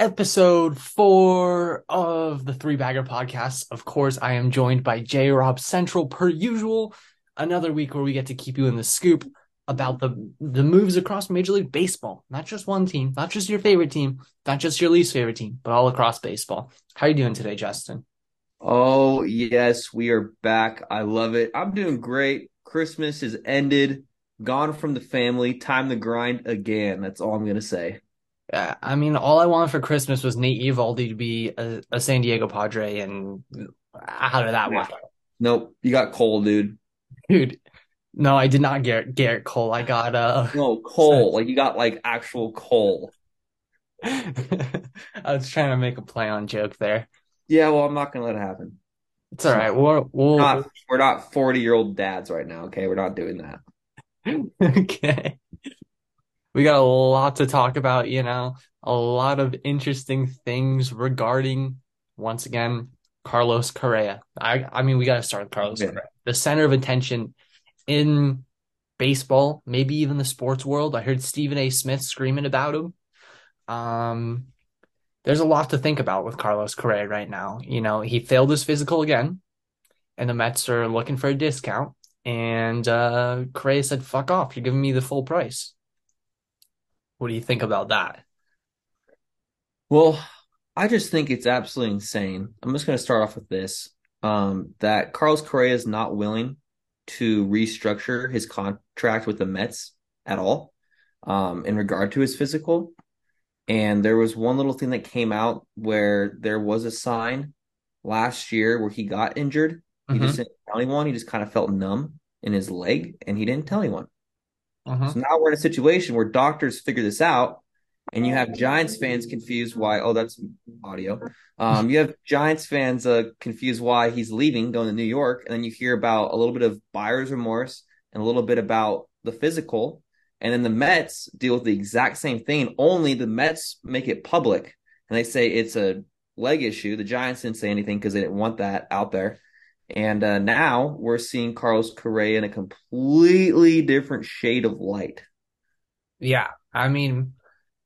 episode four of the Three Bagger Podcast. Of course, I am joined by J Rob Central per usual. Another week where we get to keep you in the scoop about the the moves across Major League Baseball. Not just one team, not just your favorite team, not just your least favorite team, but all across baseball. How are you doing today, Justin? Oh yes, we are back. I love it. I'm doing great. Christmas is ended, gone from the family. Time to grind again. That's all I'm gonna say. Yeah, I mean, all I wanted for Christmas was Nate Eovaldi to be a, a San Diego Padre, and how did that work? Nope, you got Cole, dude. Dude, no, I did not get Gerrit Cole. I got uh no Cole. like you got like actual Cole. I was trying to make a play on joke there. Yeah, well, I'm not gonna let it happen. It's all right. We're we'll... Not, we're not 40 year old dads right now. Okay, we're not doing that. okay we got a lot to talk about, you know, a lot of interesting things regarding, once again, Carlos Correa. I, I mean, we got to start with Carlos yeah. Correa, the center of attention in baseball, maybe even the sports world. I heard Stephen A. Smith screaming about him. Um, there's a lot to think about with Carlos Correa right now. You know, he failed his physical again, and the Mets are looking for a discount. And uh, Correa said, "Fuck off! You're giving me the full price." What do you think about that? Well, I just think it's absolutely insane. I'm just going to start off with this um, that Carlos Correa is not willing to restructure his contract with the Mets at all um, in regard to his physical. And there was one little thing that came out where there was a sign last year where he got injured. He mm-hmm. just didn't tell anyone. He just kind of felt numb in his leg and he didn't tell anyone. Uh-huh. So now we're in a situation where doctors figure this out, and you have Giants fans confused why. Oh, that's audio. Um, you have Giants fans uh, confused why he's leaving, going to New York, and then you hear about a little bit of buyer's remorse and a little bit about the physical, and then the Mets deal with the exact same thing. Only the Mets make it public, and they say it's a leg issue. The Giants didn't say anything because they didn't want that out there. And uh, now we're seeing Carlos Correa in a completely different shade of light. Yeah. I mean,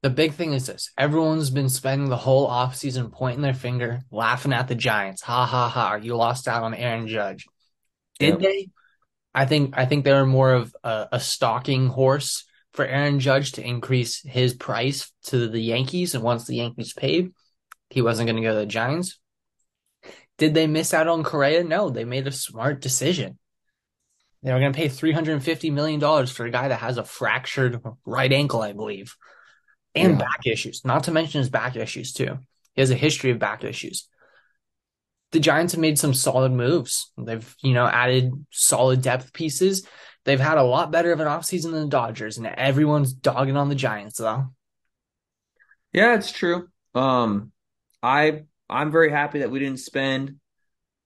the big thing is this everyone's been spending the whole offseason pointing their finger, laughing at the Giants. Ha ha ha. You lost out on Aaron Judge. Did yep. they? I think I think they were more of a, a stalking horse for Aaron Judge to increase his price to the Yankees. And once the Yankees paid, he wasn't going to go to the Giants. Did they miss out on Correa? No, they made a smart decision. They were going to pay $350 million for a guy that has a fractured right ankle, I believe, and yeah. back issues, not to mention his back issues, too. He has a history of back issues. The Giants have made some solid moves. They've, you know, added solid depth pieces. They've had a lot better of an offseason than the Dodgers, and everyone's dogging on the Giants, though. Yeah, it's true. Um, I I'm very happy that we didn't spend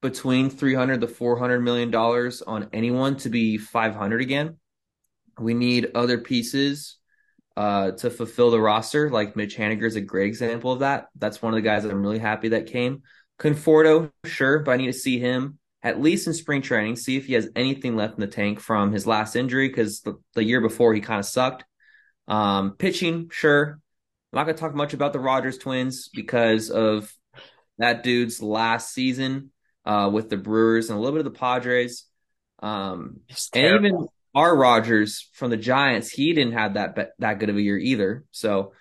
between 300 to 400 million dollars on anyone to be 500 again. We need other pieces uh, to fulfill the roster. Like Mitch Haniger is a great example of that. That's one of the guys that I'm really happy that came. Conforto, sure, but I need to see him at least in spring training, see if he has anything left in the tank from his last injury because the, the, year before he kind of sucked. Um, pitching, sure. I'm not going to talk much about the Rogers twins because of that dude's last season uh, with the Brewers and a little bit of the Padres. Um, and even our Rogers from the Giants, he didn't have that that good of a year either. So,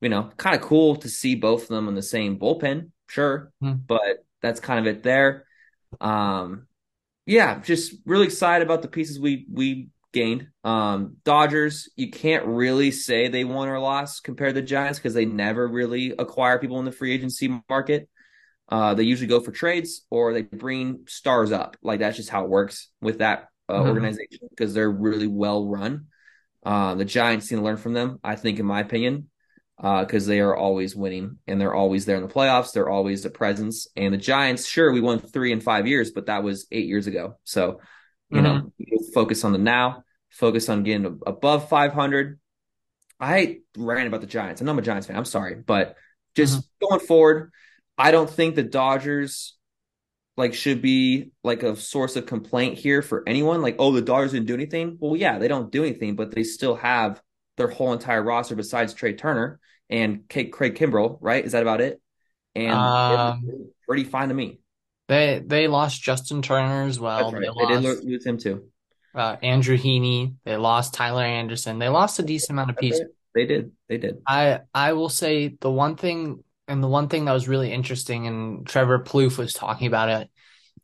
you know, kind of cool to see both of them in the same bullpen, sure, hmm. but that's kind of it there. Um, yeah, just really excited about the pieces we we gained. Um, Dodgers, you can't really say they won or lost compared to the Giants because they never really acquire people in the free agency market. Uh, they usually go for trades or they bring stars up. Like that's just how it works with that uh, mm-hmm. organization because they're really well run. Uh, the Giants need to learn from them, I think, in my opinion, because uh, they are always winning and they're always there in the playoffs. They're always a presence. And the Giants, sure, we won three in five years, but that was eight years ago. So, you mm-hmm. know, focus on the now, focus on getting above 500. I hate ranting about the Giants. I know I'm a Giants fan. I'm sorry, but just mm-hmm. going forward, I don't think the Dodgers like should be like a source of complaint here for anyone. Like, oh, the Dodgers didn't do anything. Well, yeah, they don't do anything, but they still have their whole entire roster besides Trea Turner and Craig Kimbrel, right? Is that about it? And um, pretty fine to me. They they lost Justin Turner as well. Right. They, they, lost, did lose him too. Uh, Andrew Heaney. They lost Tyler Anderson. They lost a decent amount of pieces. They did. They did. I I will say the one thing and the one thing that was really interesting, and Trevor Plouffe was talking about it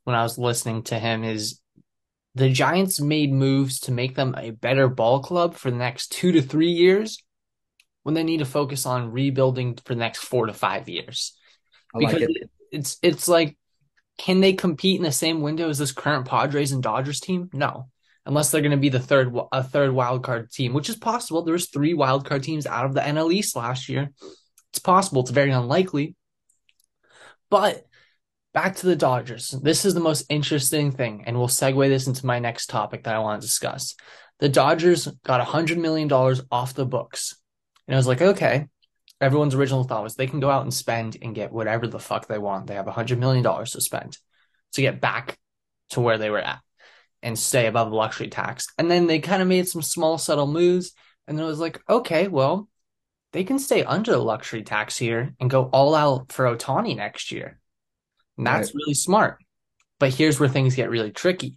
when I was listening to him, is the Giants made moves to make them a better ball club for the next two to three years when they need to focus on rebuilding for the next four to five years. I because like it. it's it's like can they compete in the same window as this current Padres and Dodgers team? No, unless they're going to be the third a third wild card team, which is possible. There was three wild card teams out of the NL East last year. It's possible. It's very unlikely. But back to the Dodgers. This is the most interesting thing, and we'll segue this into my next topic that I want to discuss. The Dodgers got $100 million off the books. And I was like, okay, everyone's original thought was they can go out and spend and get whatever the fuck they want. They have $100 million to spend to get back to where they were at and stay above the luxury tax. And then they kind of made some small, subtle moves. And then it was like, okay, well, they can stay under the luxury tax here and go all out for Ohtani next year. And that's right. really smart. But here's where things get really tricky.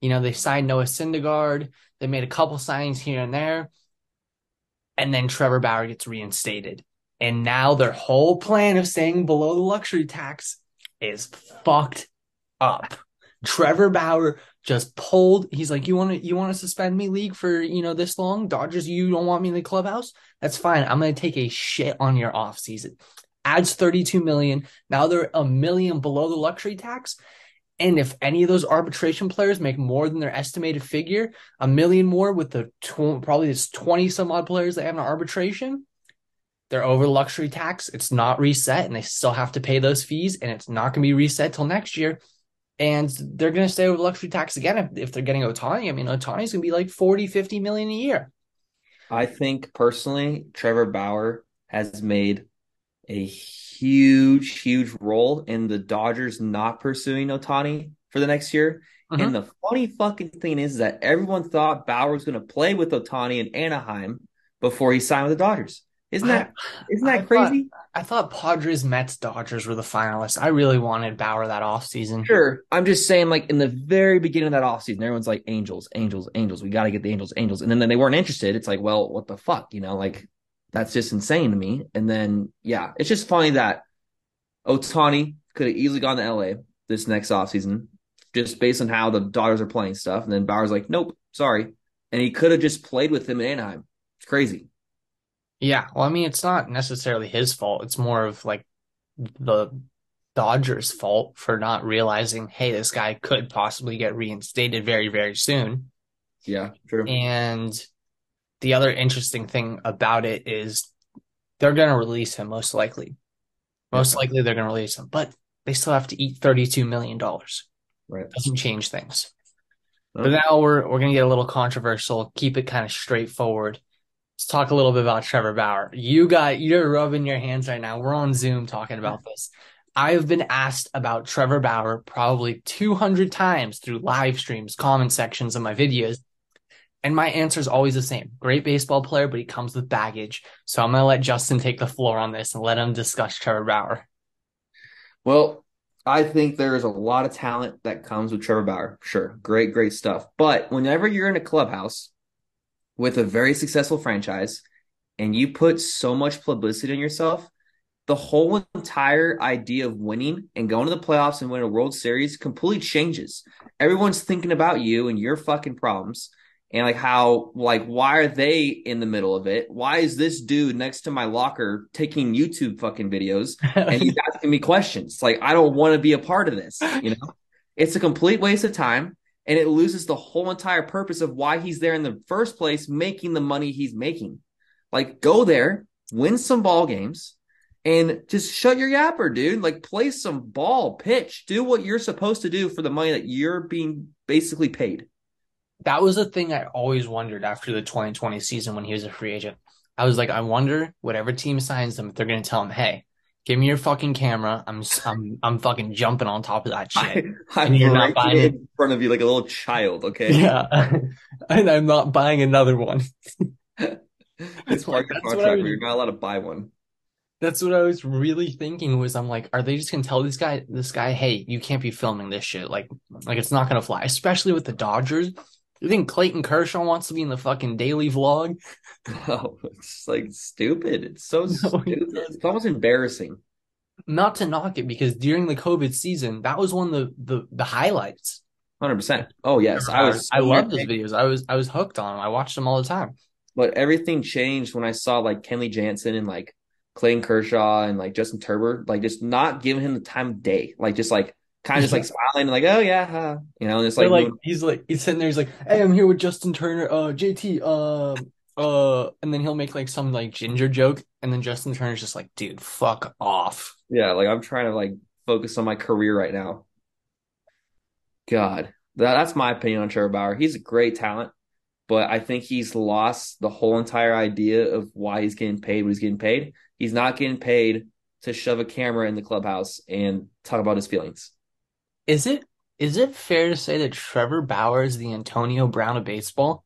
You know, they signed Noah Syndergaard. They made a couple signings here and there. And then Trevor Bauer gets reinstated. And now their whole plan of staying below the luxury tax is fucked up. Trevor Bauer just pulled. He's like, "You want to you want to suspend me, league, for you know this long? Dodgers, you don't want me in the clubhouse? That's fine. I'm to take a shit on your off season." Adds 32 million. Now they're a million below the luxury tax. And if any of those arbitration players make more than their estimated figure, a million more with the tw- probably this 20 some odd players that have an arbitration, they're over luxury tax. It's not reset and they still have to pay those fees and it's not going to be reset till next year and they're going to stay with luxury tax again if, if they're getting Ohtani. I mean, Ohtani's going to be like 40, 50 million a year. I think personally, Trevor Bauer has made a huge, huge role in the Dodgers not pursuing Ohtani for the next year. Mm-hmm. And the funny fucking thing is that everyone thought Bauer was going to play with Ohtani in Anaheim before he signed with the Dodgers. Isn't that isn't that I crazy? Thought, I thought Padres, Mets, Dodgers were the finalists. I really wanted Bauer that offseason. Sure. I'm just saying, like in the very beginning of that offseason, everyone's like Angels, Angels, Angels. We got to get the Angels, Angels. And then, then they weren't interested. It's like, well, what the fuck? You know, like that's just insane to me. And then, yeah, it's just funny that Ohtani could have easily gone to LA this next offseason just based on how the Dodgers are playing stuff. And then Bauer's like, nope, sorry. And he could have just played with him in Anaheim. It's crazy. Yeah, well, I mean, it's not necessarily his fault. It's more of like the Dodgers' fault for not realizing, hey, this guy could possibly get reinstated very, very soon. Yeah, true. And the other interesting thing about it is they're going to release him most likely. Most likely they're going to release him, but they still have to eat $32 million. Right. Doesn't change things. But now we're we're gonna get a little controversial. Keep it kind of straightforward. Let's talk a little bit about Trevor Bauer. You got you're rubbing your hands right now. We're on Zoom talking about this. I've been asked about Trevor Bauer probably 200 times through live streams, comment sections of my videos. And my answer is always the same. Great baseball player, but he comes with baggage. So I'm going to let Justin take the floor on this and let him discuss Trevor Bauer. Well, I think there is a lot of talent that comes with Trevor Bauer. Sure. Great, great stuff. But whenever you're in a clubhouse with a very successful franchise and you put so much publicity on yourself, the whole entire idea of winning and going to the playoffs and winning a World Series completely changes. Everyone's thinking about you and your fucking problems and like how like why are they in the middle of it? Why is this dude next to my locker taking YouTube fucking videos and he's asking me questions? Like I don't want to be a part of this, you know? It's a complete waste of time and it loses the whole entire purpose of why he's there in the first place making the money he's making. Like go there win some ball games and just shut your yapper dude. Like play some ball pitch. Do what you're supposed to do for the money that you're being basically paid. That was the thing i always wondered after the 2020 season when he was a free agent. I was like i wonder whatever team signs him they're going to tell him hey Give me your fucking camera. I'm I'm I'm fucking jumping on top of that shit. I, am you're not buying it in front of you like a little child. Okay. Yeah, and I'm not buying another one. It's part Like, of that's what I contract was you're not allowed to buy one. that's what I was really thinking was I'm like, are they just gonna tell this guy this guy, hey, you can't be filming this shit? Like like it's not gonna fly, especially with the Dodgers. You think Clayton Kershaw wants to be in the fucking daily vlog? No, it's like stupid. It's so No, stupid. It's almost embarrassing. Not to knock it because during the COVID season, that was one of the the, the highlights. 100%. Oh, yes. I was I loved entertained. videos. I was I was hooked on them. I watched them all the time. But everything changed when I saw like Kenley Jansen and like Clayton Kershaw and like Justin Turner, like just not giving him the time of day. Like just like kind of just like smiling and like, oh yeah, huh. you know, and it's like, like he's like he's sitting there. He's like, "Hey, I'm here with Justin Turner, uh, JT, uh, uh," and then he'll make like some like ginger joke, and then Justin Turner's just like, "Dude, fuck off." yeah, like I'm trying to like focus on my career right now. God, that, that's my opinion on Trevor Bauer. He's a great talent, but I think he's lost the whole entire idea of why he's getting paid what he's getting paid. He's not getting paid to shove a camera in the clubhouse and talk about his feelings. Is it is it fair to say that Trevor Bauer is the Antonio Brown of baseball?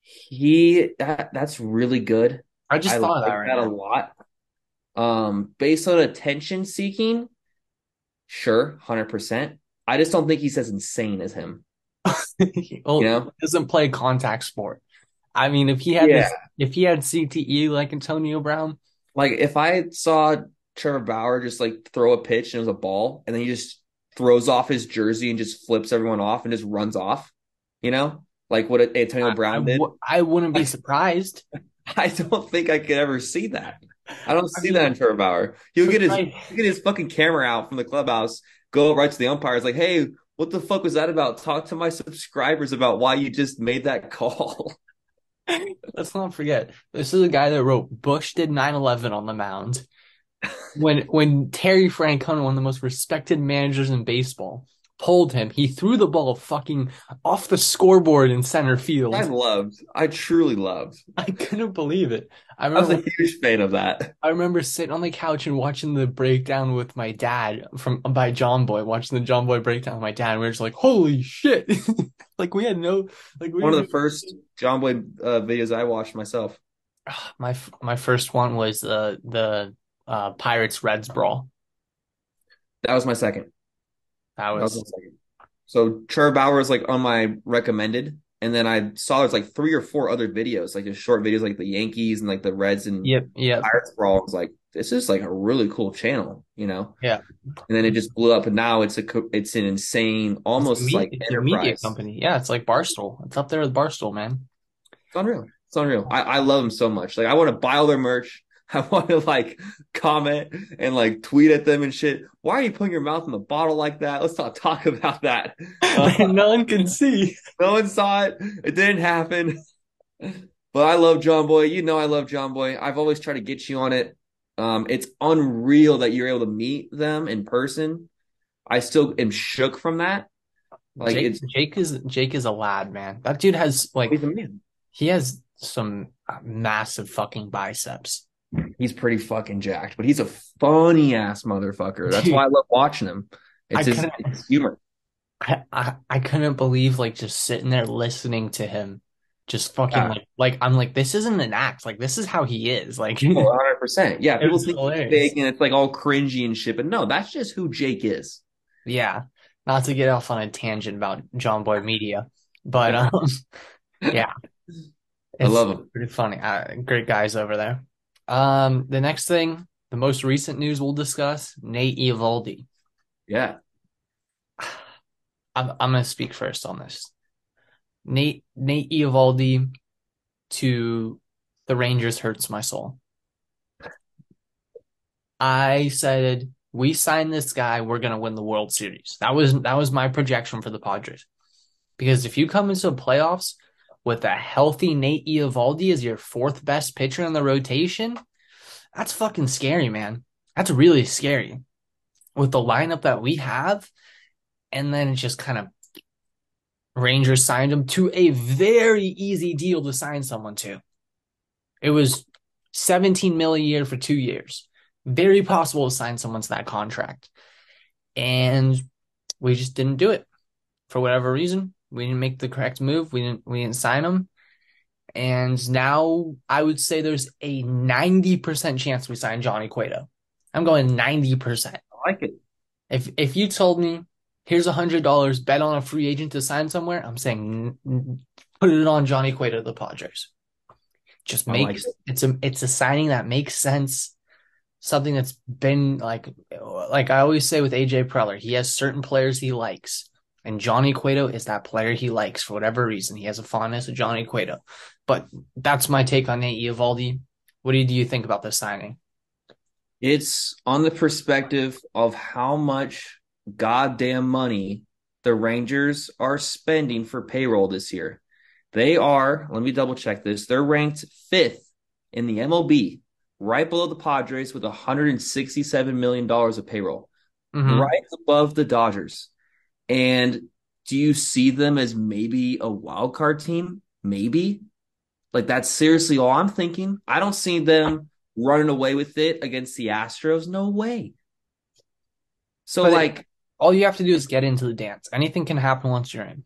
He that that's really good. I just I thought like that right that a lot. Um, based on attention seeking, sure, hundred percent. I just don't think he's as insane as him. well, You know? doesn't play contact sport. I mean, if he had Yeah. this, if he had CTE like Antonio Brown, Like if I saw Trevor Bauer just like throw a pitch and it was a ball, and then he just throws off his jersey and just flips everyone off and just runs off, you know, like what Antonio I, I, Brown did. w- I wouldn't be surprised. I don't think I could ever see that. I don't I see mean, that in Trevor Bauer. He'll get his right. he'll get his fucking camera out from the clubhouse, go right to the umpires, like, hey, what the fuck was that about? Talk to my subscribers about why you just made that call. Let's not forget, this is a guy that wrote Bush did 9/11 on the mound. When when Terry Francona, one of the most respected managers in baseball, pulled him, he threw the ball fucking off the scoreboard in center field. I loved, I truly loved. I couldn't believe it. I I was a remember huge fan of that. I remember sitting on the couch and watching the breakdown with my dad from by Jomboy, watching the Jomboy breakdown with my dad. And we were just like, "Holy shit!" like we had no like we One of the first Jomboy uh, videos I watched myself. My my first one was the the uh, Pirates Reds brawl. That was my second. That That was was my second. So Trevor Bauer was like on my recommended, and then I saw there's like three or four other videos, like just short videos, like the Yankees and like the Reds and yep yep Pirates Brawl. I was like, this is like a really cool channel, you know? yeah. And then it just blew up, and now it's a it's an insane, almost like it's a media enterprise. company. Yeah, it's like Barstool. It's up there with Barstool, man. It's unreal. It's unreal. I, I love them so much. Like I want to buy all their merch. I want to like comment and like tweet at them and shit. Why are you putting your mouth in the bottle like that? Let's not talk about that. Uh, no one can see. no one saw it. It didn't happen. But I love Jomboy. You know I love Jomboy. I've always tried to get you on it. Um, it's unreal that you're able to meet them in person. I still am shook from that. Like Jake, it's Jake is Jake is a lad, man. That dude has like he's amazing. he has some massive fucking biceps. He's pretty fucking jacked, but he's a funny ass motherfucker. That's why I love watching him. I It's his, it's humor. I, I I couldn't believe like just sitting there listening to him, just fucking Yeah. like like I'm like this isn't an act. Like this is how he is. Like Oh, 100%. Yeah, people think he's fake and it's like all cringy and shit, but no, that's just who Jake is. yeah. Not to get off on a tangent about Jomboy Media, but um yeah, I love him. Pretty funny. Uh, great guys over there. Um, the next thing, the most recent news we'll discuss, Nate Eovaldi. Yeah. I'm I'm gonna speak first on this. Nate Nate Eovaldi to the Rangers hurts my soul. I said we sign this guy, we're gonna win the World Series. That was that was my projection for the Padres. Because if you come into the playoffs with a healthy Nate Eovaldi as your fourth best pitcher in the rotation, that's fucking scary, man. That's really scary. With the lineup that we have, and then it just kind of Rangers signed him to a very easy deal to sign someone to. It was 17 mil a year for two years. Very possible to sign someone to that contract. And we just didn't do it. For whatever reason, we didn't make the correct move. We didn't we didn't sign him. And now I would say there's a 90% chance we sign Johnny Cueto. I'm going 90%. I like it. If if you told me here's a hundred dollars, bet on a free agent to sign somewhere, I'm saying put it on Johnny Cueto the Padres. Just make like it. it's a it's a signing that makes sense. Something that's been like like I always say with AJ Preller, he has certain players he likes. And Johnny Cueto is that player he likes for whatever reason. He has a fondness of Johnny Cueto. But that's my take on Nate Eovaldi. What do you, do you think about this signing? It's on the perspective of how much goddamn money the Rangers are spending for payroll this year. They are, let me double check this, they're ranked fifth in the MLB, right below the Padres with $167 million of payroll, mm-hmm. right above the Dodgers. And do you see them as maybe a wild card team? Maybe. Like that's seriously all I'm thinking. I don't see them running away with it against the Astros. No way. So but like it, all you have to do is get into the dance. Anything can happen once you're in.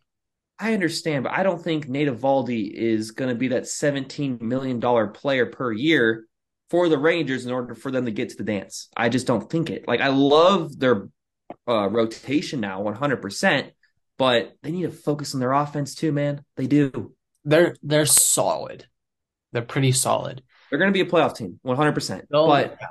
I understand, but I don't think Nate Eovaldi is going to be that $17 million player per year for the Rangers in order for them to get to the dance. I just don't think it. Like I love their uh, rotation now 100%, but they need to focus on their offense too, man. They do. They're they're solid. They're pretty solid. They're going to be a playoff team 100%. Oh, but, yeah.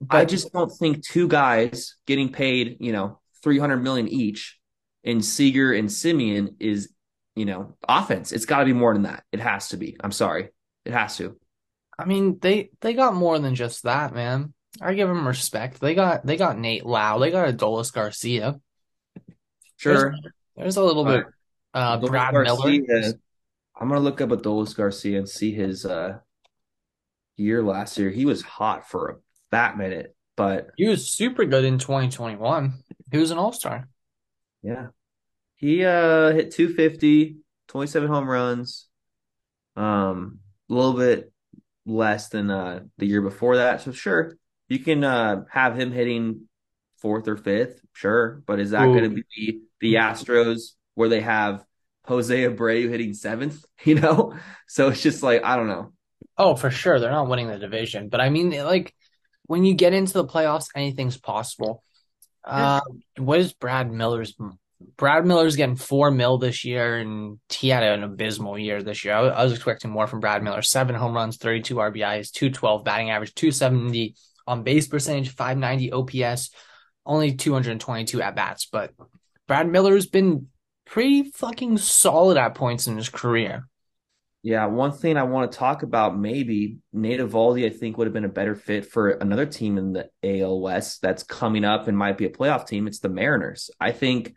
but I just don't think two guys getting paid, you know, 300 million each in Seager and Semien is, you know, offense. It's got to be more than that. It has to be. I'm sorry. It has to. I mean, they they got more than just that, man. I give them respect. They got they got Nate Lowe. They got Adolis Garcia. Sure. There's, there's a little bit. Uh, Brad Garcia, Miller. I'm gonna look up Adolis Garcia and see his uh, year last year. He was hot for a fat minute, but he was super good in 2021. He was an All Star. Yeah, he uh hit 250, 27 home runs. Um, a little bit less than uh the year before that. So sure, you can uh, have him hitting fourth or fifth, sure, but is that going to be the Astros where they have Jose Abreu hitting seventh? You know, so it's just like I don't know. Oh, for sure, they're not winning the division, but I mean, like when you get into the playoffs, anything's possible. Uh, what is Brad Miller's? Brad Miller's getting four mil this year, and he had an abysmal year this year. I, I was expecting more from Brad Miller. Seven home runs, thirty-two RBIs, two twelve batting average, two seventy on base percentage, 590 OPS, only 222 at bats. But Brad Miller's been pretty fucking solid at points in his career. Yeah, one thing I want to talk about maybe Nate Eovaldi, I think would have been a better fit for another team in the AL West that's coming up and might be a playoff team. It's the Mariners. I think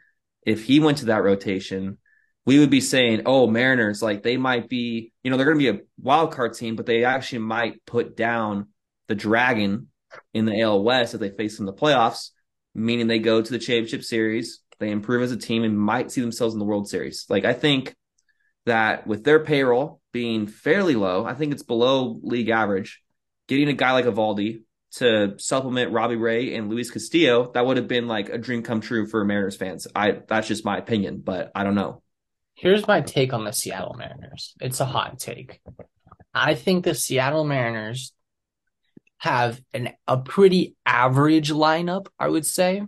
if he went to that rotation, we would be saying, "Oh, Mariners, like they might be, you know, they're going to be a wild card team, but they actually might put down the Dragon in the AL West if they face in the playoffs, meaning they go to the championship series, they improve as a team and might see themselves in the World Series. Like I think that with their payroll being fairly low, I think it's below league average. Getting a guy like Eovaldi to supplement Robbie Ray and Luis Castillo, that would have been like a dream come true for Mariners fans. I that's just my opinion, but I don't know. Here's my take on the Seattle Mariners. It's a hot take. I think the Seattle Mariners have an a pretty average lineup, I would say.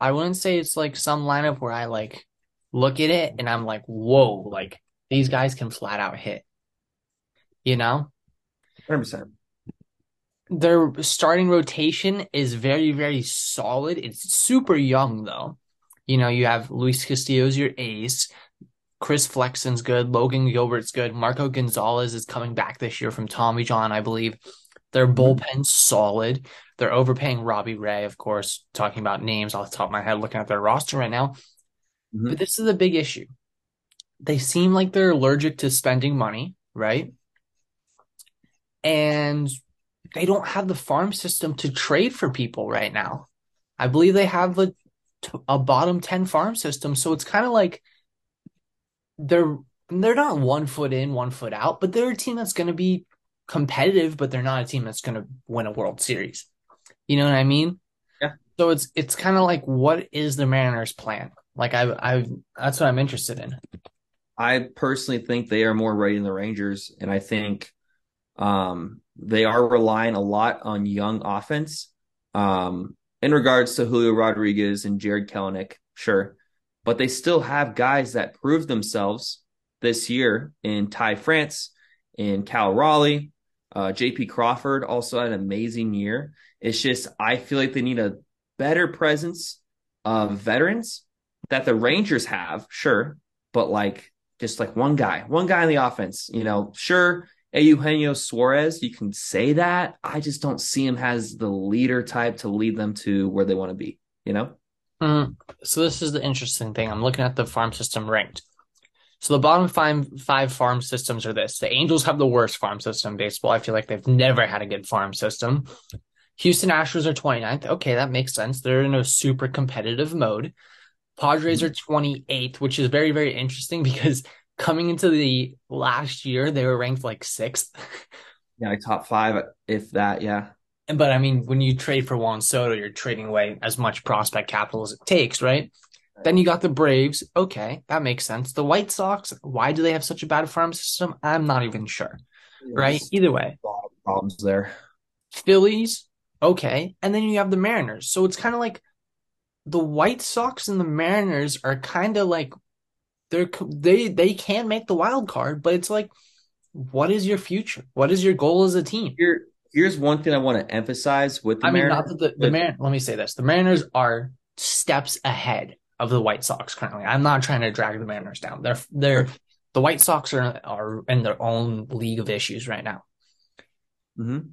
I wouldn't say it's like some lineup where I like look at it and I'm like, whoa, like these guys can flat out hit. You know? 100%. Their starting rotation is very, very solid. It's super young, though. You know, you have Luis Castillo's your ace. Chris Flexen's good. Logan Gilbert's good. Marco Gonzalez is coming back this year from Tommy John, I believe. Their mm-hmm. bullpen's solid. They're overpaying Robbie Ray, of course, talking about names off the top of my head, looking at their roster right now. Mm-hmm. But this is a big issue. They seem like they're allergic to spending money, right? And they don't have the farm system to trade for people right now. I believe they have a, a bottom 10 farm system. So it's kind of like they're they're not one foot in, one foot out, but they're a team that's going to be competitive, but they're not a team that's going to win a World Series. You know what I mean? Yeah. So it's it's kind of like what is the Mariners' plan? Like I I that's what I'm interested in. I personally think they are more ready than the Rangers, and I think um, they are relying a lot on young offense. Um, in regards to Julio Rodriguez and Jarred Kelenic, sure, but they still have guys that proved themselves this year in Ty France, in Cal Raleigh, uh, J.P. Crawford also had an amazing year. It's just I feel like they need a better presence of veterans that the Rangers have, sure, but like just like one guy, one guy in the offense, you know, sure. Eugenio Suarez, you can say that. I just don't see him as the leader type to lead them to where they want to be, you know? Mm, so this is the interesting thing. I'm looking at the farm system ranked. So the bottom five five farm systems are this. The Angels have the worst farm system in baseball. I feel like they've never had a good farm system. Houston Astros are 29th. Okay, that makes sense. They're in a super competitive mode. Padres are 28th, which is very, very interesting because coming into the last year, they were ranked like sixth. Yeah, like top five, if that, yeah. But I mean, when you trade for Juan Soto, you're trading away as much prospect capital as it takes, right? Then you got the Braves. Okay, that makes sense. The White Sox, why do they have such a bad farm system? I'm not even sure. Right? Either way. Problems there. Phillies, okay. And then you have the Mariners. So it's kind of like the White Sox and the Mariners are kind of like they're they they can make the wild card, but it's like what is your future? What is your goal as a team? Here, here's one thing I want to emphasize with the I mean, Mariners. not that the, the Mar- let me say this. The Mariners are steps ahead of the White Sox currently. I'm not trying to drag the Mariners down. They're they're the White Sox are are in their own league of issues right now. Mm-hmm.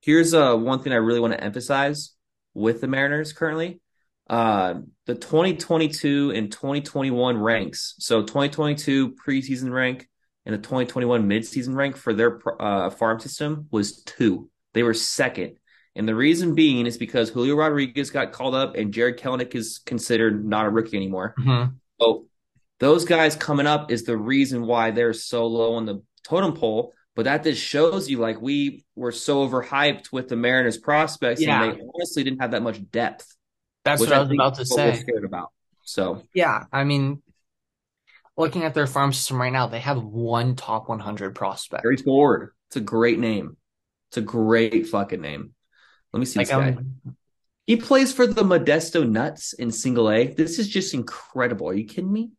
Here's uh one thing I really want to emphasize with the Mariners currently. Uh, the 2022 and 2021 ranks. So 2022 preseason rank and the 2021 midseason rank for their uh, farm system was two. They were second. And the reason being is because Julio Rodriguez got called up and Jarred Kelenic is considered not a rookie anymore. Mm-hmm. So those guys coming up is the reason why they're so low on the totem pole. But that just shows you like we were so overhyped with the Mariners prospects yeah. and they honestly didn't have that much depth. That's what I, I was about to say. scared about. So yeah, I mean, looking at their farm system right now, they have one top 100 prospect. Harry Ford. It's a great name. It's a great fucking name. Let me see like, this guy. Um, he plays for the Modesto Nuts in Single A. This is just incredible. Are you kidding me?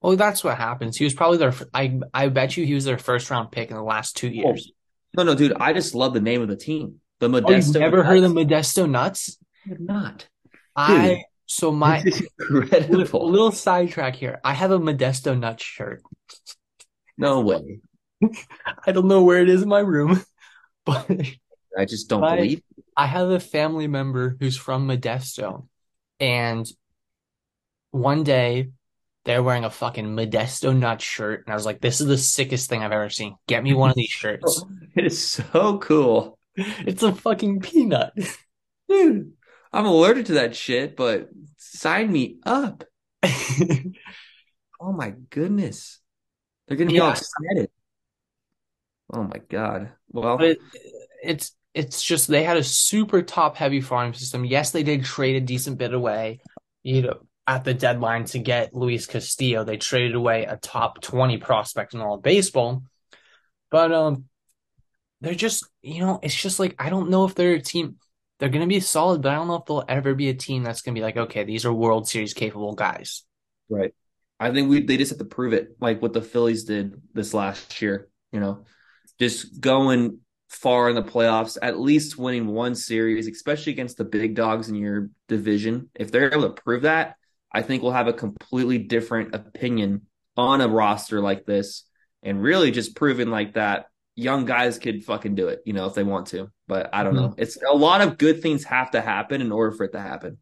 Well, that's what happens. He was probably their. I I bet you he was their first round pick in the last two years. Oh. No, no, dude. I just love the name of the team. The Modesto. Oh, you've never Nuts? heard of the Modesto Nuts? I have not. Dude, I so my incredible. Little, little sidetrack here. I have a Modesto Nuts shirt. No way. I don't know where it is in my room, but I just don't believe. I have a family member who's from Modesto, and one day they're wearing a fucking Modesto nut shirt, and I was like, "This is the sickest thing I've ever seen. Get me one of these shirts." it is so cool. It's a fucking peanut, dude. I'm allergic to that shit, but sign me up. oh my goodness, they're gonna be yeah. all excited. Oh my god. Well, it, it's it's just they had a super top heavy farm system. Yes, they did trade a decent bit away, you know, at the deadline to get Luis Castillo. They traded away a top 20 prospect in all of baseball. But um they're just, you know, it's just like I don't know if they're a team they're to be solid, but I don't know if they'll ever be a team that's to be like, okay, these are World Series capable guys. Right. I think we they just have to prove it, like what the Phillies did this last year. You know, just going far in the playoffs, at least winning one series, especially against the big dogs in your division. If they're able to prove that, I think we'll have a completely different opinion on a roster like this and really just proving like that young guys could fucking do it, you know, if they want to. But I don't mm-hmm. know. It's a lot of good things have to happen in order for it to happen.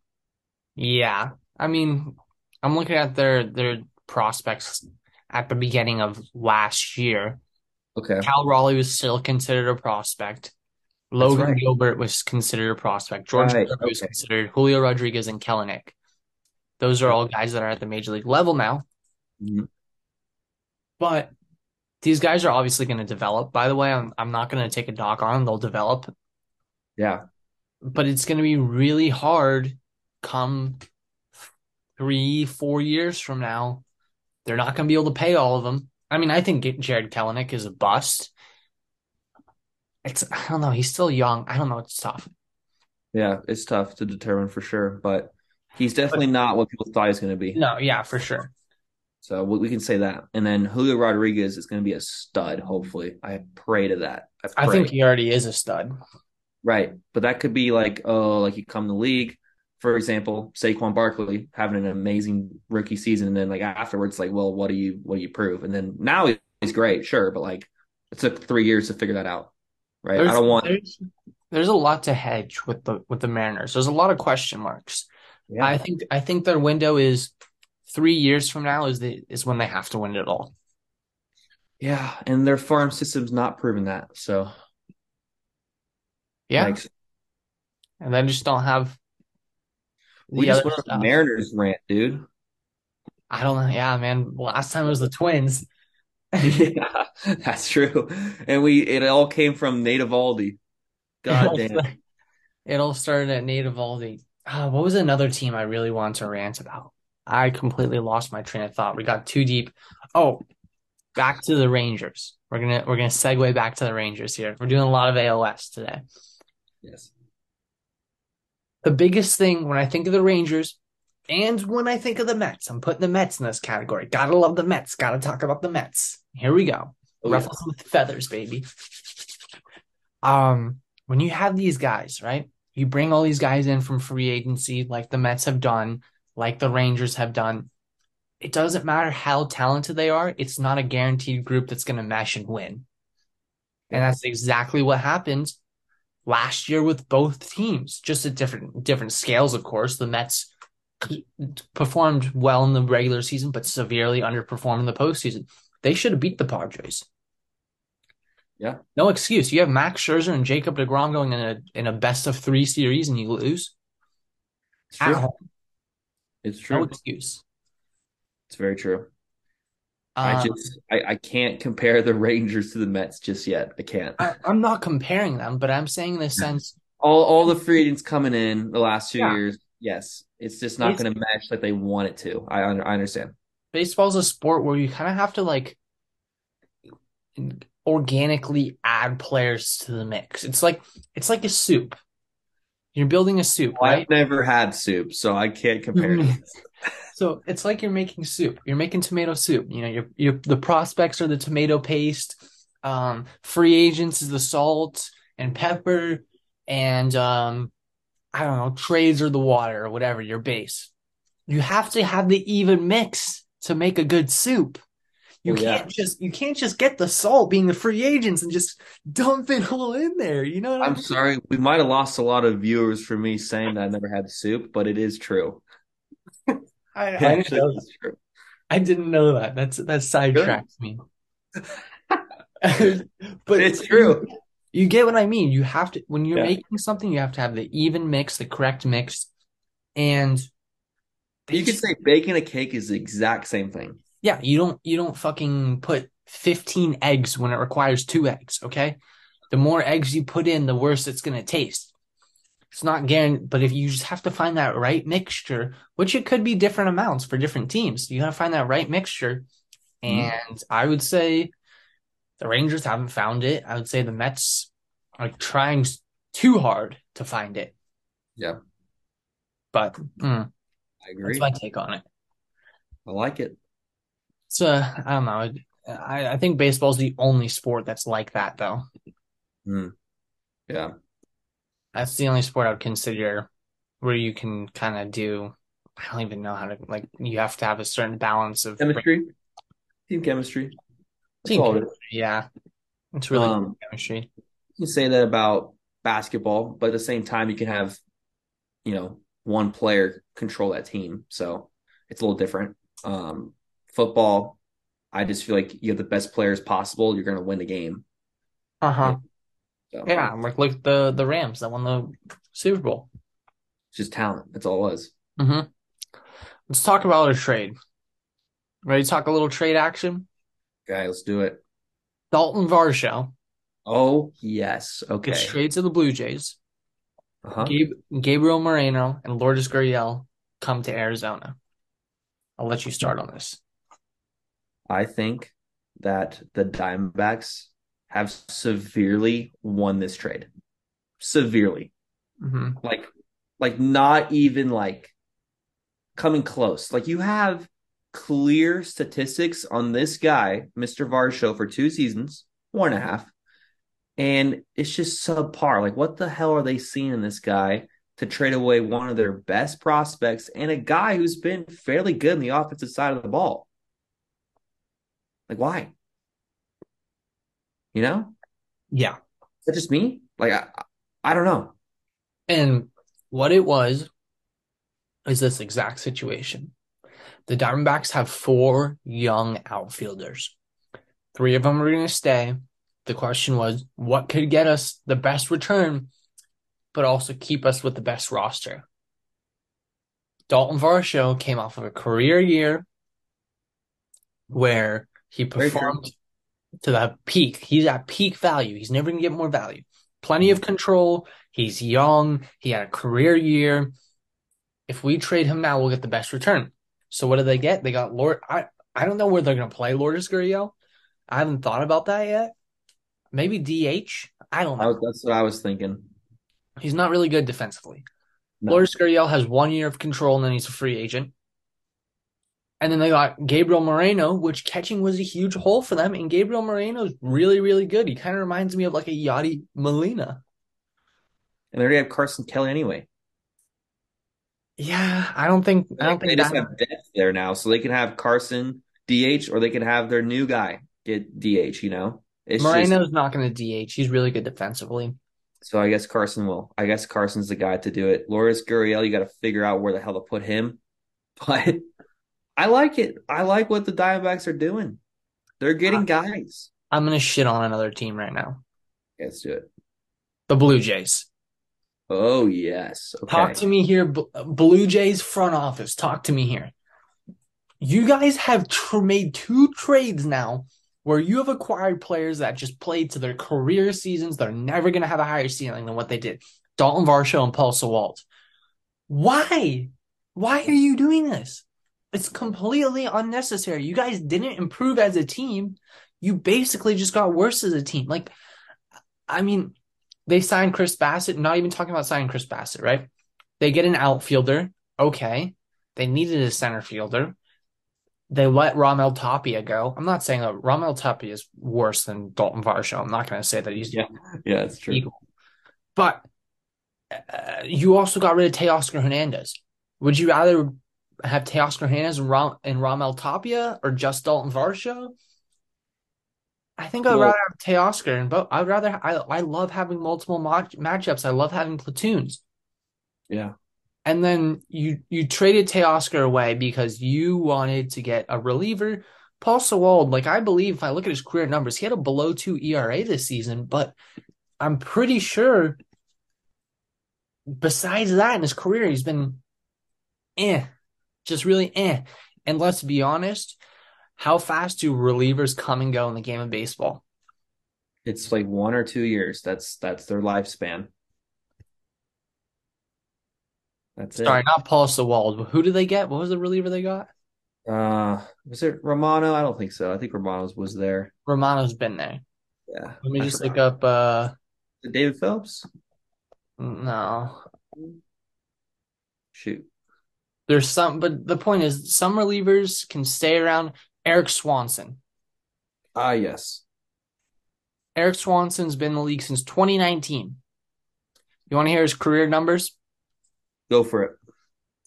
Yeah. I mean, I'm looking at their their prospects at the beginning of last year Okay. Cal Raleigh was still considered a prospect. Logan right. Gilbert was considered a prospect. George right. okay. was considered. Julio Rodriguez and Kelenic. Those are all guys that are at the major league level now. Mm-hmm. But these guys are obviously going to develop. By the way, I'm I'm not going to take a dock on them. They'll develop. Yeah. But it's going to be really hard come three, four years from now They're not going to be able to pay all of them. I mean, I think Jarred Kelenic is a bust. It's I don't know. He's still young. I don't know. It's tough. Yeah, it's tough to determine for sure, but he's definitely not what people thought he's going to be. No, yeah, for sure. So we can say that. And then Julio Rodriguez is going to be a stud, hopefully. I pray to that. I, I, think he already is a stud. Right. But that could be like, oh, like he come to the league, for example, Saquon Barkley having an amazing rookie season, and then like afterwards, like, well, what do you what do you prove? And then now he's great, sure, but like it took three years to figure that out. Right. There's, I don't want there's, there's a lot to hedge with the with the Mariners. There's a lot of question marks. Yeah. I think I think their window is three years from now is the is when they have to win it all. Yeah, and their farm system's not proven that. So yeah, like, and then just don't have. We just went on the Mariners rant, dude. I don't know. Yeah, man. Last time it was the Twins. yeah, that's true. And we it all came from Nate Eovaldi. God it damn. it all started at Nate Eovaldi. Uh, what was another team I really want to rant about? I completely lost my train of thought. We got too deep. Oh, back to the Rangers. We're gonna we're gonna segue back to the Rangers here. We're doing a lot of ALS today. Yes. The biggest thing when I think of the Rangers and when I think of the Mets, I'm putting the Mets in this category. Gotta love the Mets. Gotta talk about the Mets. Here we go. Oh, Ruffles yeah. with feathers, baby. Um, when you have these guys, right? You bring all these guys in from free agency, like the Mets have done like the Rangers have done, it doesn't matter how talented they are, it's not a guaranteed group that's going to mesh and win. And that's exactly what happened last year with both teams, just at different different scales, of course. The Mets performed well in the regular season, but severely underperformed in the postseason. They should have beat the Padres. Yeah. No excuse. You have Max Scherzer and Jacob DeGrom going in a in a best of three series and you lose. It's true. At home. It's true. No excuse. It's very true. Um, I just I, I can't compare the Rangers to the Mets just yet. I can't. I, am not comparing them, but I'm saying in the sense all all the free agents coming in the last two yeah. years. Yes, it's just not going to match like they want it to. I I understand. Baseball's a sport where you kind of have to like organically add players to the mix. It's like it's like a soup. You're building a soup, well, right? I've never had soup, so I can't compare. So it's like you're making soup. You're making tomato soup. You know, you're, you're the prospects are the tomato paste. Um, free agents is the salt and pepper, and um, I don't know, trades are the water or whatever your base. You have to have the even mix to make a good soup. You oh, can't yeah. just you can't just get the salt being the free agents and just dump it all in there. You know I'm, I sorry, we might have lost a lot of viewers for me saying that I never had soup, but it is true. I, I, didn't know. I didn't know that. That's that sidetracks me. but it's true. You, you, get what I mean. You have to when you're yeah. making something, you have to have the even mix, the correct mix, and you could say baking a cake is the exact same thing. Yeah, you don't you don't fucking put 15 eggs when it requires two eggs, okay? The more eggs you put in, the worse it's going to taste. It's not guaranteed, but if you just have to find that right mixture, which it could be different amounts for different teams, you got to find that right mixture. Mm-hmm. And mm. I would say the Rangers haven't found it. I would say the Mets are trying too hard to find it. Yeah. But mm, I agree. That's my take on it. I like it. So I don't know. I, I think baseball's the only sport that's like that, though. Mm. Yeah, that's the only sport I would consider where you can kind of do. I don't even know how to like. You have to have a certain balance of chemistry, team chemistry. team chemistry, yeah, it's really um, chemistry. You can say that about basketball, but at the same time, you can have, you know, one player control that team, so it's a little different. Um, football, I just feel like you have the best players possible. You're going to win the game. Uh huh. Yeah, like like the the Rams that won the Super Bowl. It's just talent. That's all it was. Mm-hmm. Let's talk about a trade. Ready to talk a little trade action? Okay, let's do it. Dalton Varsho. Oh yes. Okay. Gets traded to the Blue Jays. Uh-huh. Gabe, Gabriel Moreno and Lourdes Gurriel come to Arizona. I'll let you start on this. I think that the Diamondbacks have severely won this trade. Severely. Mm-hmm. Like like not even like coming close. Like you have clear statistics on this guy, Mr. Varsho, for two seasons, one and a half. And it's just subpar. Like, what the hell are they seeing in this guy to trade away one of their best prospects and a guy who's been fairly good in the offensive side of the ball? Like, why? You know? Yeah. Is that just me? Like, I, I don't know. And what it was is this exact situation. The Diamondbacks have four young outfielders. Three of them are going to stay. The question was, what could get us the best return, but also keep us with the best roster? Dalton Varsho came off of a career year where he performed to the peak. He's at peak value. He's never going to get more value. Plenty of mm. control. He's young. He had a career year. If we trade him now, we'll get the best return. So what do they get? They got Lord. I I don't know where they're going to play Lourdes Gurriel. I haven't thought about that yet. Maybe DH. I don't know. that's what I was thinking. He's not really good defensively. No. Lourdes Gurriel has one year of control and then he's a free agent. And then they got Gabriel Moreno, which catching was a huge hole for them. And Gabriel Moreno is really, really good. He kind of reminds me of like a Yadi Molina. And they already have Carson Kelly anyway. Yeah, I don't think I don't think they just that... have depth there now, so they can have Carson DH or they can have their new guy get DH. You know, it's Moreno's just... not going to DH. He's really good defensively. So I guess Carson will. I guess Carson's the guy to do it. Lourdes Gurriel, you got to figure out where the hell to put him. But I like it. I like what the Diamondbacks are doing. They're getting uh, guys. I'm gonna shit on another team right now. Let's do it. The Blue Jays. Oh yes. Okay. Talk to me here, Blue Jays front office. Talk to me here. You guys have tr- made two trades now where you have acquired players that just played to their career seasons. They're never going to have a higher ceiling than what they did. Dalton Varsho and Paul Sewald. Why? Why are you doing this? It's completely unnecessary. You guys didn't improve as a team. You basically just got worse as a team. Like, I mean, they signed Chris Bassitt, not even talking about signing Chris Bassitt, right? They get an outfielder. Okay. They needed a center fielder. They let Raimel Tapia go. I'm not saying that Raimel Tapia is worse than Dalton Varsho. I'm not going to say that he's yeah, yeah, it's true. Equal. But uh, you also got rid of Teoscar Hernandez. Would you rather have Teoscar Hernandez and, Ram- and Raimel Tapia or just Dalton Varsho? I think I'd well, rather have Teoscar and but I'd rather I I love having multiple match, matchups. I love having platoons. Yeah. And then you you traded Teoscar away because you wanted to get a reliever. Paul Sewald, like I believe if I look at his career numbers, he had a below two ERA this season, but I'm pretty sure besides that in his career, he's been eh just really eh. And let's be honest, how fast do relievers come and go in the game of baseball? It's like one or two years. That's that's their lifespan. That's Sorry, it. not Paul Sewald. Who did they get? What was the reliever they got? Uh, was it Romano? I don't think so. I think Romano's was there. Romano's been there. Yeah. Let me I just forgot. look up. uh David Phelps. No. Shoot. There's some, but the point is, some relievers can stay around. Eric Swanson. Ah, yes. Eric Swanson's been in the league since 2019. You want to hear his career numbers? Go for it.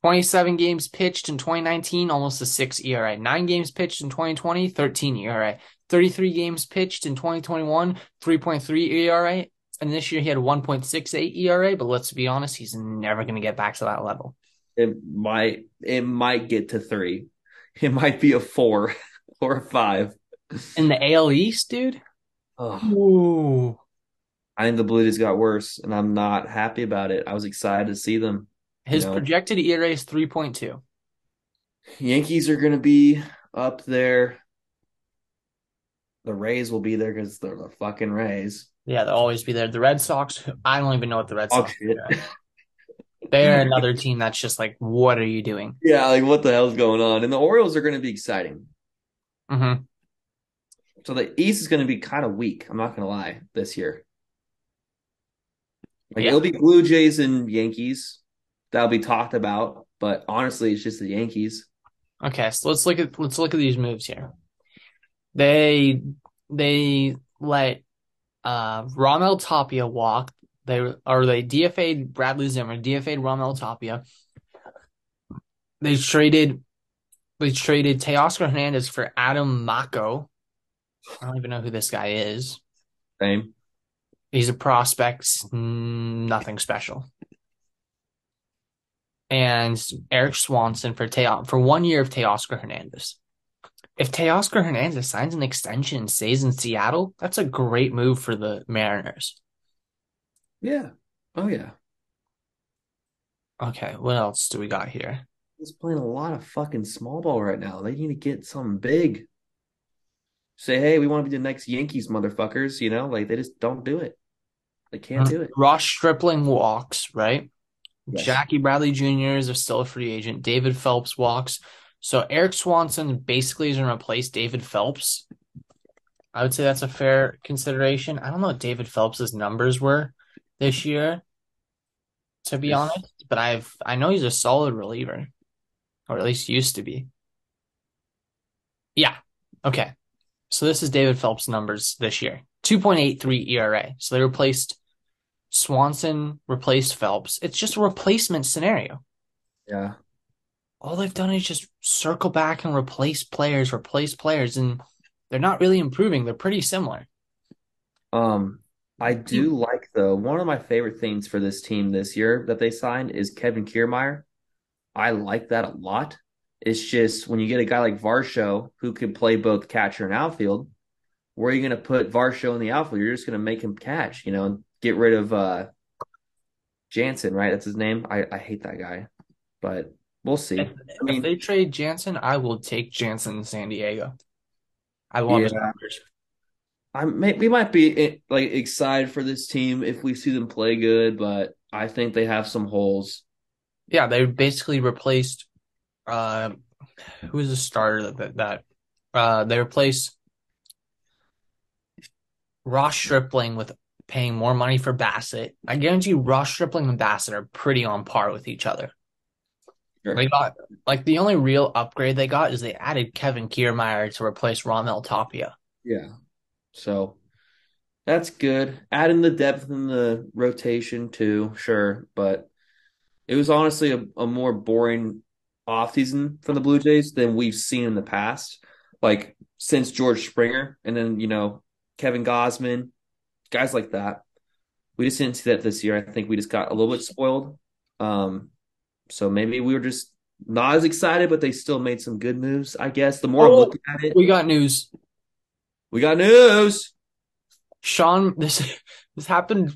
27 games pitched in 2019, almost a 6 ERA. 9 games pitched in 2020, 13 ERA. 33 games pitched in 2021, 3.3 ERA. And this year he had 1.68 ERA, but let's be honest, he's never going to get back to that level. It might it might get to three. It might be a four or a five. In the AL East, dude. Oh. Ooh. I think the Blue Jays got worse, and I'm not happy about it. I was excited to see them. His you know. projected ERA is 3.2. Yankees are going to be up there. The Rays will be there because they're the fucking Rays. Yeah, they'll always be there. The Red Sox, I don't even know what the Red Sox oh, They're another team that's just like, what are you doing? Yeah, like what the hell's going on? And the Orioles are going to be exciting. Mm-hmm. So the East is going to be kind of weak. I'm not going to lie this year. Like Yeah. it'll be Blue Jays and Yankees that'll be talked about, but honestly, it's just the Yankees. Okay, so let's look at let's look at these moves here. They they let uh Raimel Tapia walk. They or they DFA'd Bradley Zimmer, DFA'd Raimel Tapia. They traded they traded Teoscar Hernandez for Adam Macko. I don't even know who this guy is. Same. He's a prospect, nothing special. And Eric Swanson for Teo for one year of Teoscar Hernandez. If Teoscar Hernandez signs an extension and stays in Seattle, that's a great move for the Mariners. Yeah. Oh yeah. Okay, what else do we got here? He's playing a lot of fucking small ball right now. They need to get something big. Say, hey, we want to be the next Yankees, motherfuckers. You know, like they just don't do it. They can't uh, do it. Ross Stripling walks, right? Yes. Jackie Bradley Jr. is still a free agent. David Phelps walks. So Eric Swanson basically is going to replace David Phelps. I would say that's a fair consideration. I don't know what David Phelps's numbers were this year, to be Yes. honest, but I've I know he's a solid reliever, or at least used to be. Yeah. Okay. So this is David Phelps' numbers this year. 2.83 ERA. So they replaced Swanson, replaced Phelps. It's just a replacement scenario. Yeah. All they've done is just circle back and replace players, replace players, and they're not really improving. They're pretty similar. Um, I do like though one of my favorite things for this team this year that they signed is Kevin Kiermaier. I like that a lot. It's just when you get a guy like Varsho who can play both catcher and outfield, where are you going to put Varsho in the outfield? You're just going to make him catch, you know, and get rid of uh Jansen, right? That's his name. I, I hate that guy, but we'll see. If, I mean, if they trade Jansen, I will take Jansen in San Diego. I love his numbers. I may, we might be eh, like excited for this team if we see them play good, but I think they have some holes. Yeah, they basically replaced uh who was the starter that that uh they replaced Ross Stripling with paying more money for Bassitt. I guarantee you Ross Stripling and Bassitt are pretty on par with each other. Sure. They got like the only real upgrade they got is they added Kevin Kiermaier to replace Raimel Tapia. Yeah. So that's good. Adding the depth in the rotation too, sure. But it was honestly a, a more boring offseason for the Blue Jays than we've seen in the past. Like since George Springer and then, you know, Kevin Gausman, guys like that. We just didn't see that this year. I think we just got a little bit spoiled. Um, so maybe we were just not as excited, but they still made some good moves, I guess. The more I'm looking at it, We got news. We got news. Sean, this this happened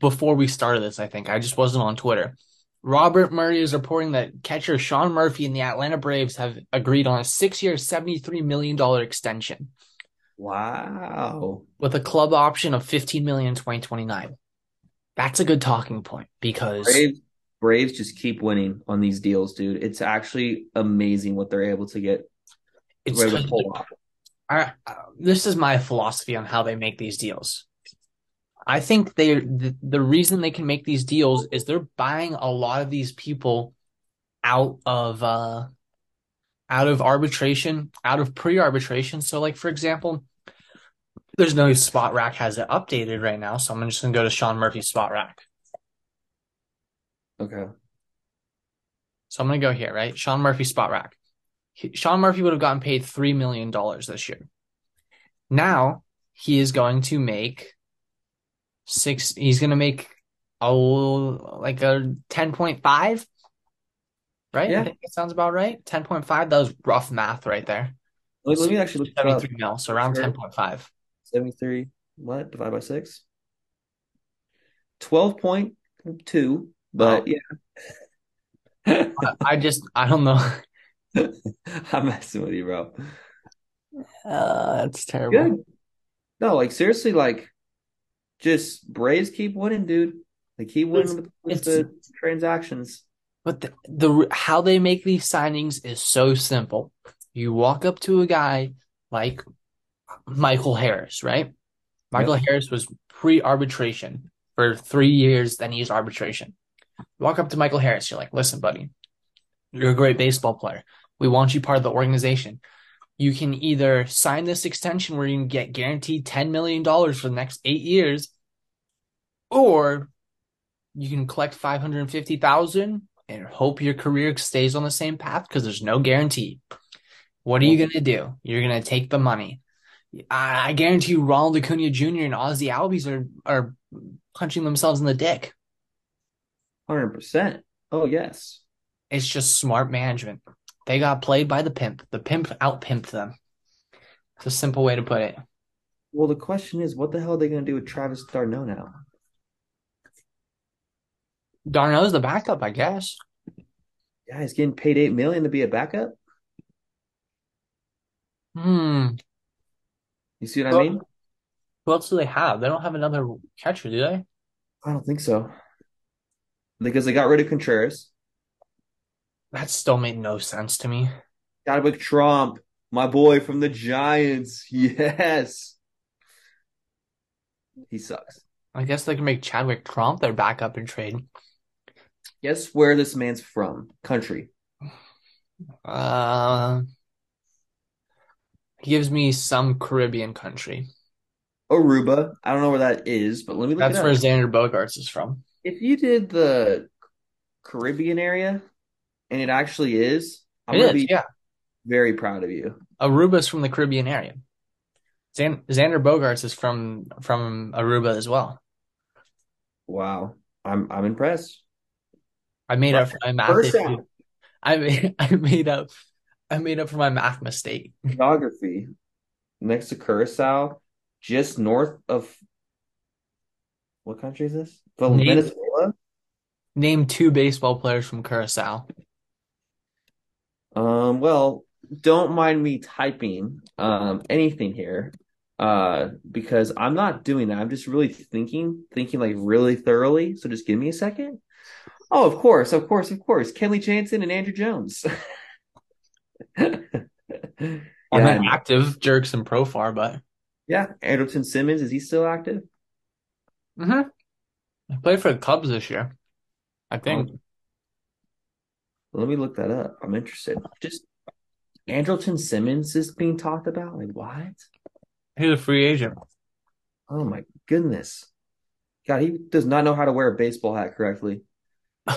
before we started this, I think. I just wasn't on Twitter. Robert Murray is reporting that catcher Sean Murphy and the Atlanta Braves have agreed on a six-year, $73 million extension Wow. with a club option of 15 million in 2029. That's a good talking point because Braves, Braves just keep winning on these deals, dude. It's actually amazing what they're able to get. it's They're able I, uh, this is my philosophy on how they make these deals. I think they the, the reason they can make these deals is they're buying a lot of these people out of uh out of arbitration, out of pre-arbitration. So like for example, there's no Spotrac has it updated right now, so I'm just gonna go to Sean Murphy's Spotrac. Okay. So I'm gonna go here, right? Sean Murphy Spotrac. He- Sean Murphy would have gotten paid three million dollars this year. Now he is going to make six. He's gonna make a little- like a ten point five, right? I Yeah. think that sounds about right. Ten point five. That was rough math right there. Let, let me actually look. Seventy three mil, so around ten point five. 73, what? Divided by 6? 12.2. But yeah, I, I just I don't know. I'm messing with you, bro. Uh, that's terrible. Good. No, like seriously, like just Braves keep winning, dude. They keep winning with, with the transactions. But the, the how they make these signings is so simple. You walk up to a guy like Michael Harris, right? Michael yep. Harris was pre-arbitration for three years, then he's arbitration. walk up to Michael Harris, you're like, listen, buddy, you're a great baseball player. We want you part of the organization. You can either sign this extension where you can get guaranteed $10 million for the next eight years, or you can collect 550,000 and hope your career stays on the same path because there's no guarantee. What are you going to do? You're going to take the money. I, I guarantee you Ronald Acuna Jr. and Ozzy Albies are, are punching themselves in the dick. 100%. Oh, yes. It's just smart management. They got played by the pimp. The pimp outpimped them. It's a simple way to put it. Well, the question is, what the hell are they going to do with Travis d'Arnaud now? d'Arnaud's the backup, I guess. Yeah, he's getting paid eight million to be a backup. Hmm. You see what well, I mean? Who else do they have? They don't have another catcher, do they? I don't think so. Because they got rid of Contreras. That still made no sense to me. Chadwick Tromp, my boy from the Giants. Yes. He sucks. I guess they can make Chadwick Tromp their backup and trade. Guess where this man's from? Country. Uh, he gives me some Caribbean country. Aruba. I don't know where that is, but let me look. That's where Xander Bogaerts is from. If you did the Caribbean area, and it actually is, I'm it gonna is, be yeah. very proud of you. Aruba's from the Caribbean area. Xander Bogaerts is from from Aruba as well. Wow, I'm I'm impressed. I made up for my math issue. I made, I made up I made up for my math mistake. Geography. Next to Curacao, just north of what country is this? Name, Venezuela? Name two baseball players from Curacao. Um, well, don't mind me typing um anything here. Uh, because I'm not doing that. I'm just really thinking, thinking like really thoroughly. So just give me a second. Oh, of course, of course, of course. Kenley Jansen and Andruw Jones. yeah, I'm an active jerks and Profar, but yeah, Andrelton Simmons is he still active? Mm-hmm. I played for the Cubs this year, I think. Oh. Let me look that up. I'm interested. Just Andrelton Simmons is being talked about. Like what? He's a free agent. Oh my goodness. God, he does not know how to wear a baseball hat correctly.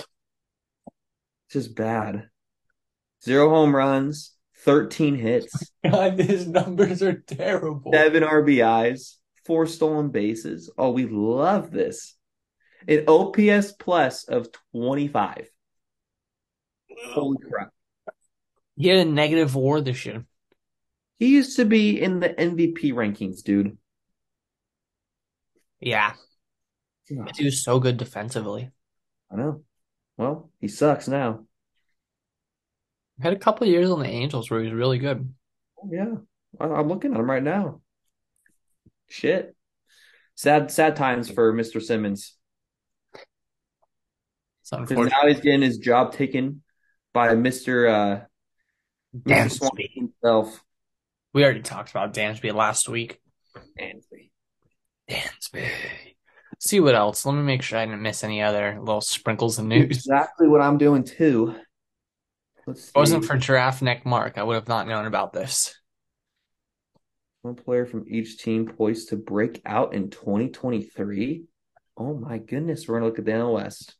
It's just bad. Zero home runs, 13 hits. God, his numbers are terrible. Seven RBIs, four stolen bases. Oh, we love this. An OPS plus of 25. Holy crap. He had a negative WAR this year. He used to be in the MVP rankings, dude. Yeah. He was so good defensively. I know. Well, he sucks now. Had a couple years on the Angels where he was really good. Oh, yeah, I'm looking at him right now. Shit, sad, sad times for Mister Simmons. Because now he's getting his job taken by Mister uh, Mister himself. We already talked about Dansby last week. Dansby. Dansby see what else. Let me make sure I didn't miss any other little sprinkles of news. Exactly what I'm doing too. Let's. It wasn't for giraffe neck Mark, I would have not known about this. One player from each team poised to break out in 2023. Oh my goodness, we're gonna look at the NL West.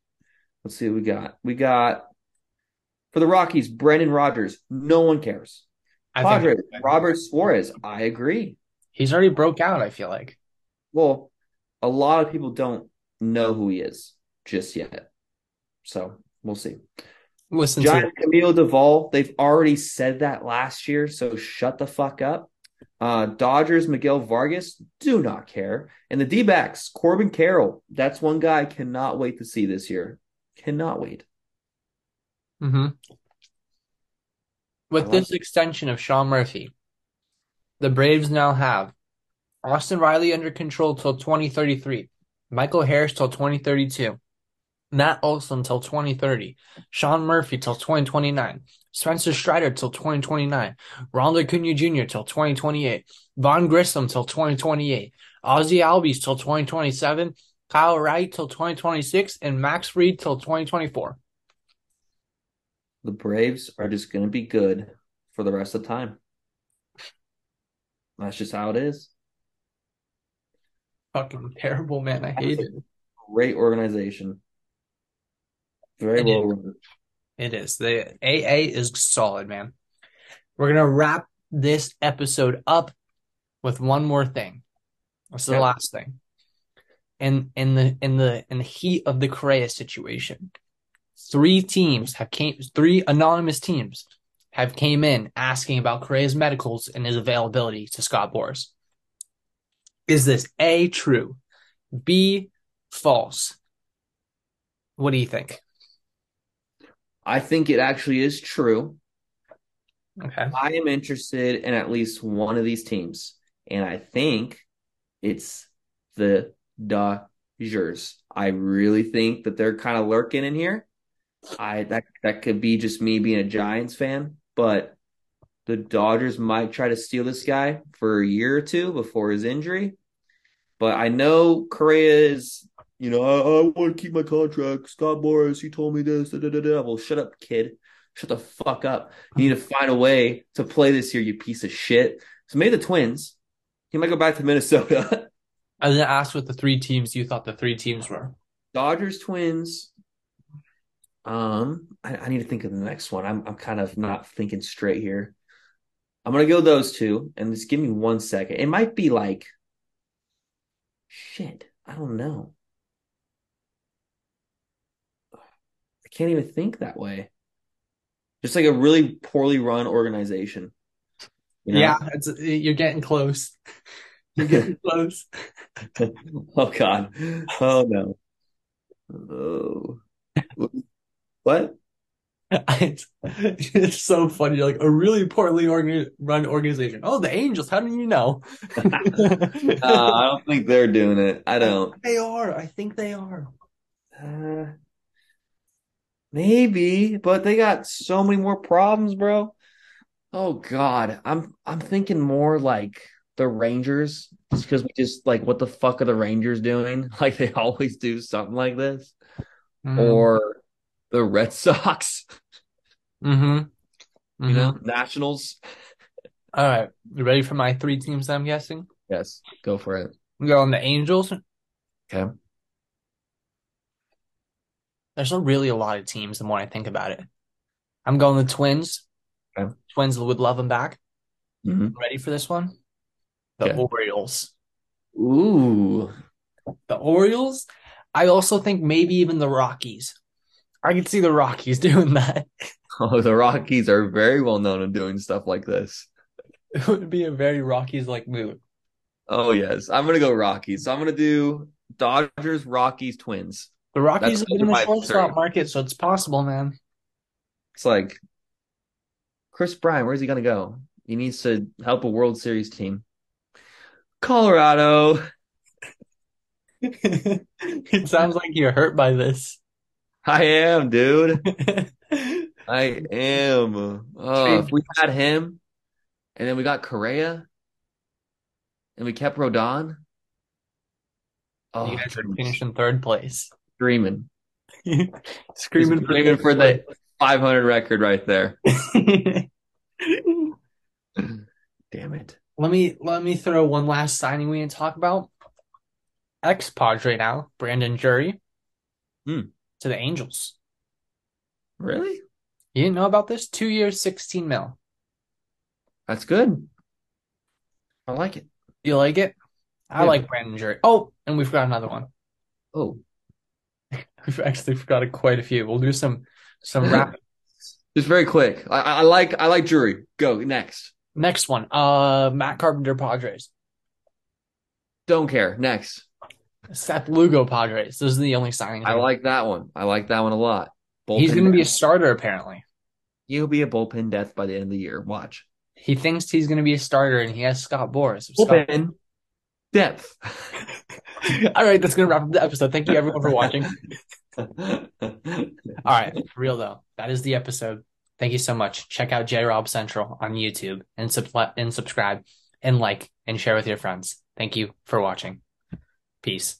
Let's see what we got. We got for the Rockies, Brendan Rodgers. No one cares. I Padres, Robert Suarez. I agree. He's already broke out. I feel like. Well, a lot of people don't know who he is just yet. So we'll see. Listen Giant to Camilo Doval, they've already said that last year, so shut the fuck up. Uh, Dodgers, Miguel Vargas, do not care. And the D backs, Corbin Carroll, that's one guy I cannot wait to see this year. Cannot wait. Mm-hmm. With this extension of Sean Murphy, the Braves now have Austin Riley under control till 2033. Michael Harris till 2032. Matt Olson till 2030, Sean Murphy till 2029, Spencer Strider till 2029, Ronald Acuna Jr. till 2028, Vaughn Grissom till 2028, Ozzy Albies till 2027, Kyle Wright till 2026, and Max Fried till 2024. The Braves are just going to be good for the rest of the time. That's just how it is. Fucking terrible, man. I hate it. Great organization. Very It well is. run. It is. The AA is solid, man. We're gonna wrap this episode up with one more thing. This is the last thing. In in the in the in the heat of the Correa situation, three teams have came three anonymous teams have came in asking about Correa's medicals and his availability to Scott Boras. Is this A true? B false? What do you think? I think it actually is true. Okay. I am interested in at least one of these teams, and I think it's the Dodgers. I really think that they're kind of lurking in here. I that that could be just me being a Giants fan, but the Dodgers might try to steal this guy for a year or two before his injury. But I know Correa is, you know, I, I want to keep my contract. Scott Boras, he told me this. Da, da, da, da. Well, shut up, kid. Shut the fuck up. You need to find a way to play this year, you piece of shit. So maybe the Twins. He might go back to Minnesota. I was gonna ask what the three teams you thought the three teams were. Dodgers, Twins. Um, I, I need to think of the next one. I'm I'm kind of not thinking straight here. I'm gonna go those two, and just give me one second. It might be like shit. I don't know. I can't even think that way. Just like a really poorly run organization. You know? Yeah, it's you're getting close. You're getting close. Oh God. Oh no. Oh. What? It's, it's so funny. You're like a really poorly organ- run organization. Oh, the Angels. How do you know? Uh, I don't think they're doing it. I don't. They are. I think they are. Uh, maybe, but they got so many more problems, bro. Oh God, I'm I'm thinking more like the Rangers, just because we just like what the fuck are the Rangers doing? Like they always do something like this, Mm. or the Red Sox, Mm-hmm. you know, Nationals. All right. You ready for my three teams? I'm guessing. Yes, go for it. We go on the Angels. Okay. There's not really a lot of teams. The more I think about it, I'm going the Twins. Okay. Twins would love them back. Mhm. Ready for this one? The Okay. Orioles. Ooh, The Orioles. I also think maybe even the Rockies. I can see the Rockies doing that. oh, the Rockies are very well known in doing stuff like this. It would be a very Rockies like move. Oh yes, I'm gonna go Rockies. So I'm gonna do Dodgers, Rockies, Twins. The Rockies have been in the shortstop market, so it's possible, man. It's like Kris Bryant, where's he gonna go? He needs to help a World Series team. Colorado. it sounds like you're hurt by this. I am, dude. I am. Oh, if we had him, and then we got Correa, and we kept Rodon. Oh, you guys are finishing third place. Screaming. Screaming for dreaming for the 500 record right there. Damn it. let me let me throw one last signing we didn't talk about. Ex Padre now, Brandon Drury Hmm. To the Angels. Really? You didn't know about this? Two years, sixteen mil. That's good. I like it. You like it? I Yeah. like Brandon Drury. Oh, and we forgot another one. Oh, We've actually forgot quite a few. We'll do some some rapid. just very quick. I, I like I like Drury. Go next. Next one. Uh, Matt Carpenter Padres. Don't care. Next. Seth Lugo Padres. Those are the only signings. I like that one. I like that one a lot. He's going to be a starter apparently. He'll be a bullpen death by the end of the year. Watch. He thinks he's going to be a starter, and he has Scott Boras. Scott- Bullpen depth. All right, that's going to wrap up the episode. Thank you everyone for watching. All right, real though, that is the episode. Thank you so much. Check out J Rob Central on YouTube and, sub- and subscribe and like and share with your friends. Thank you for watching. Peace.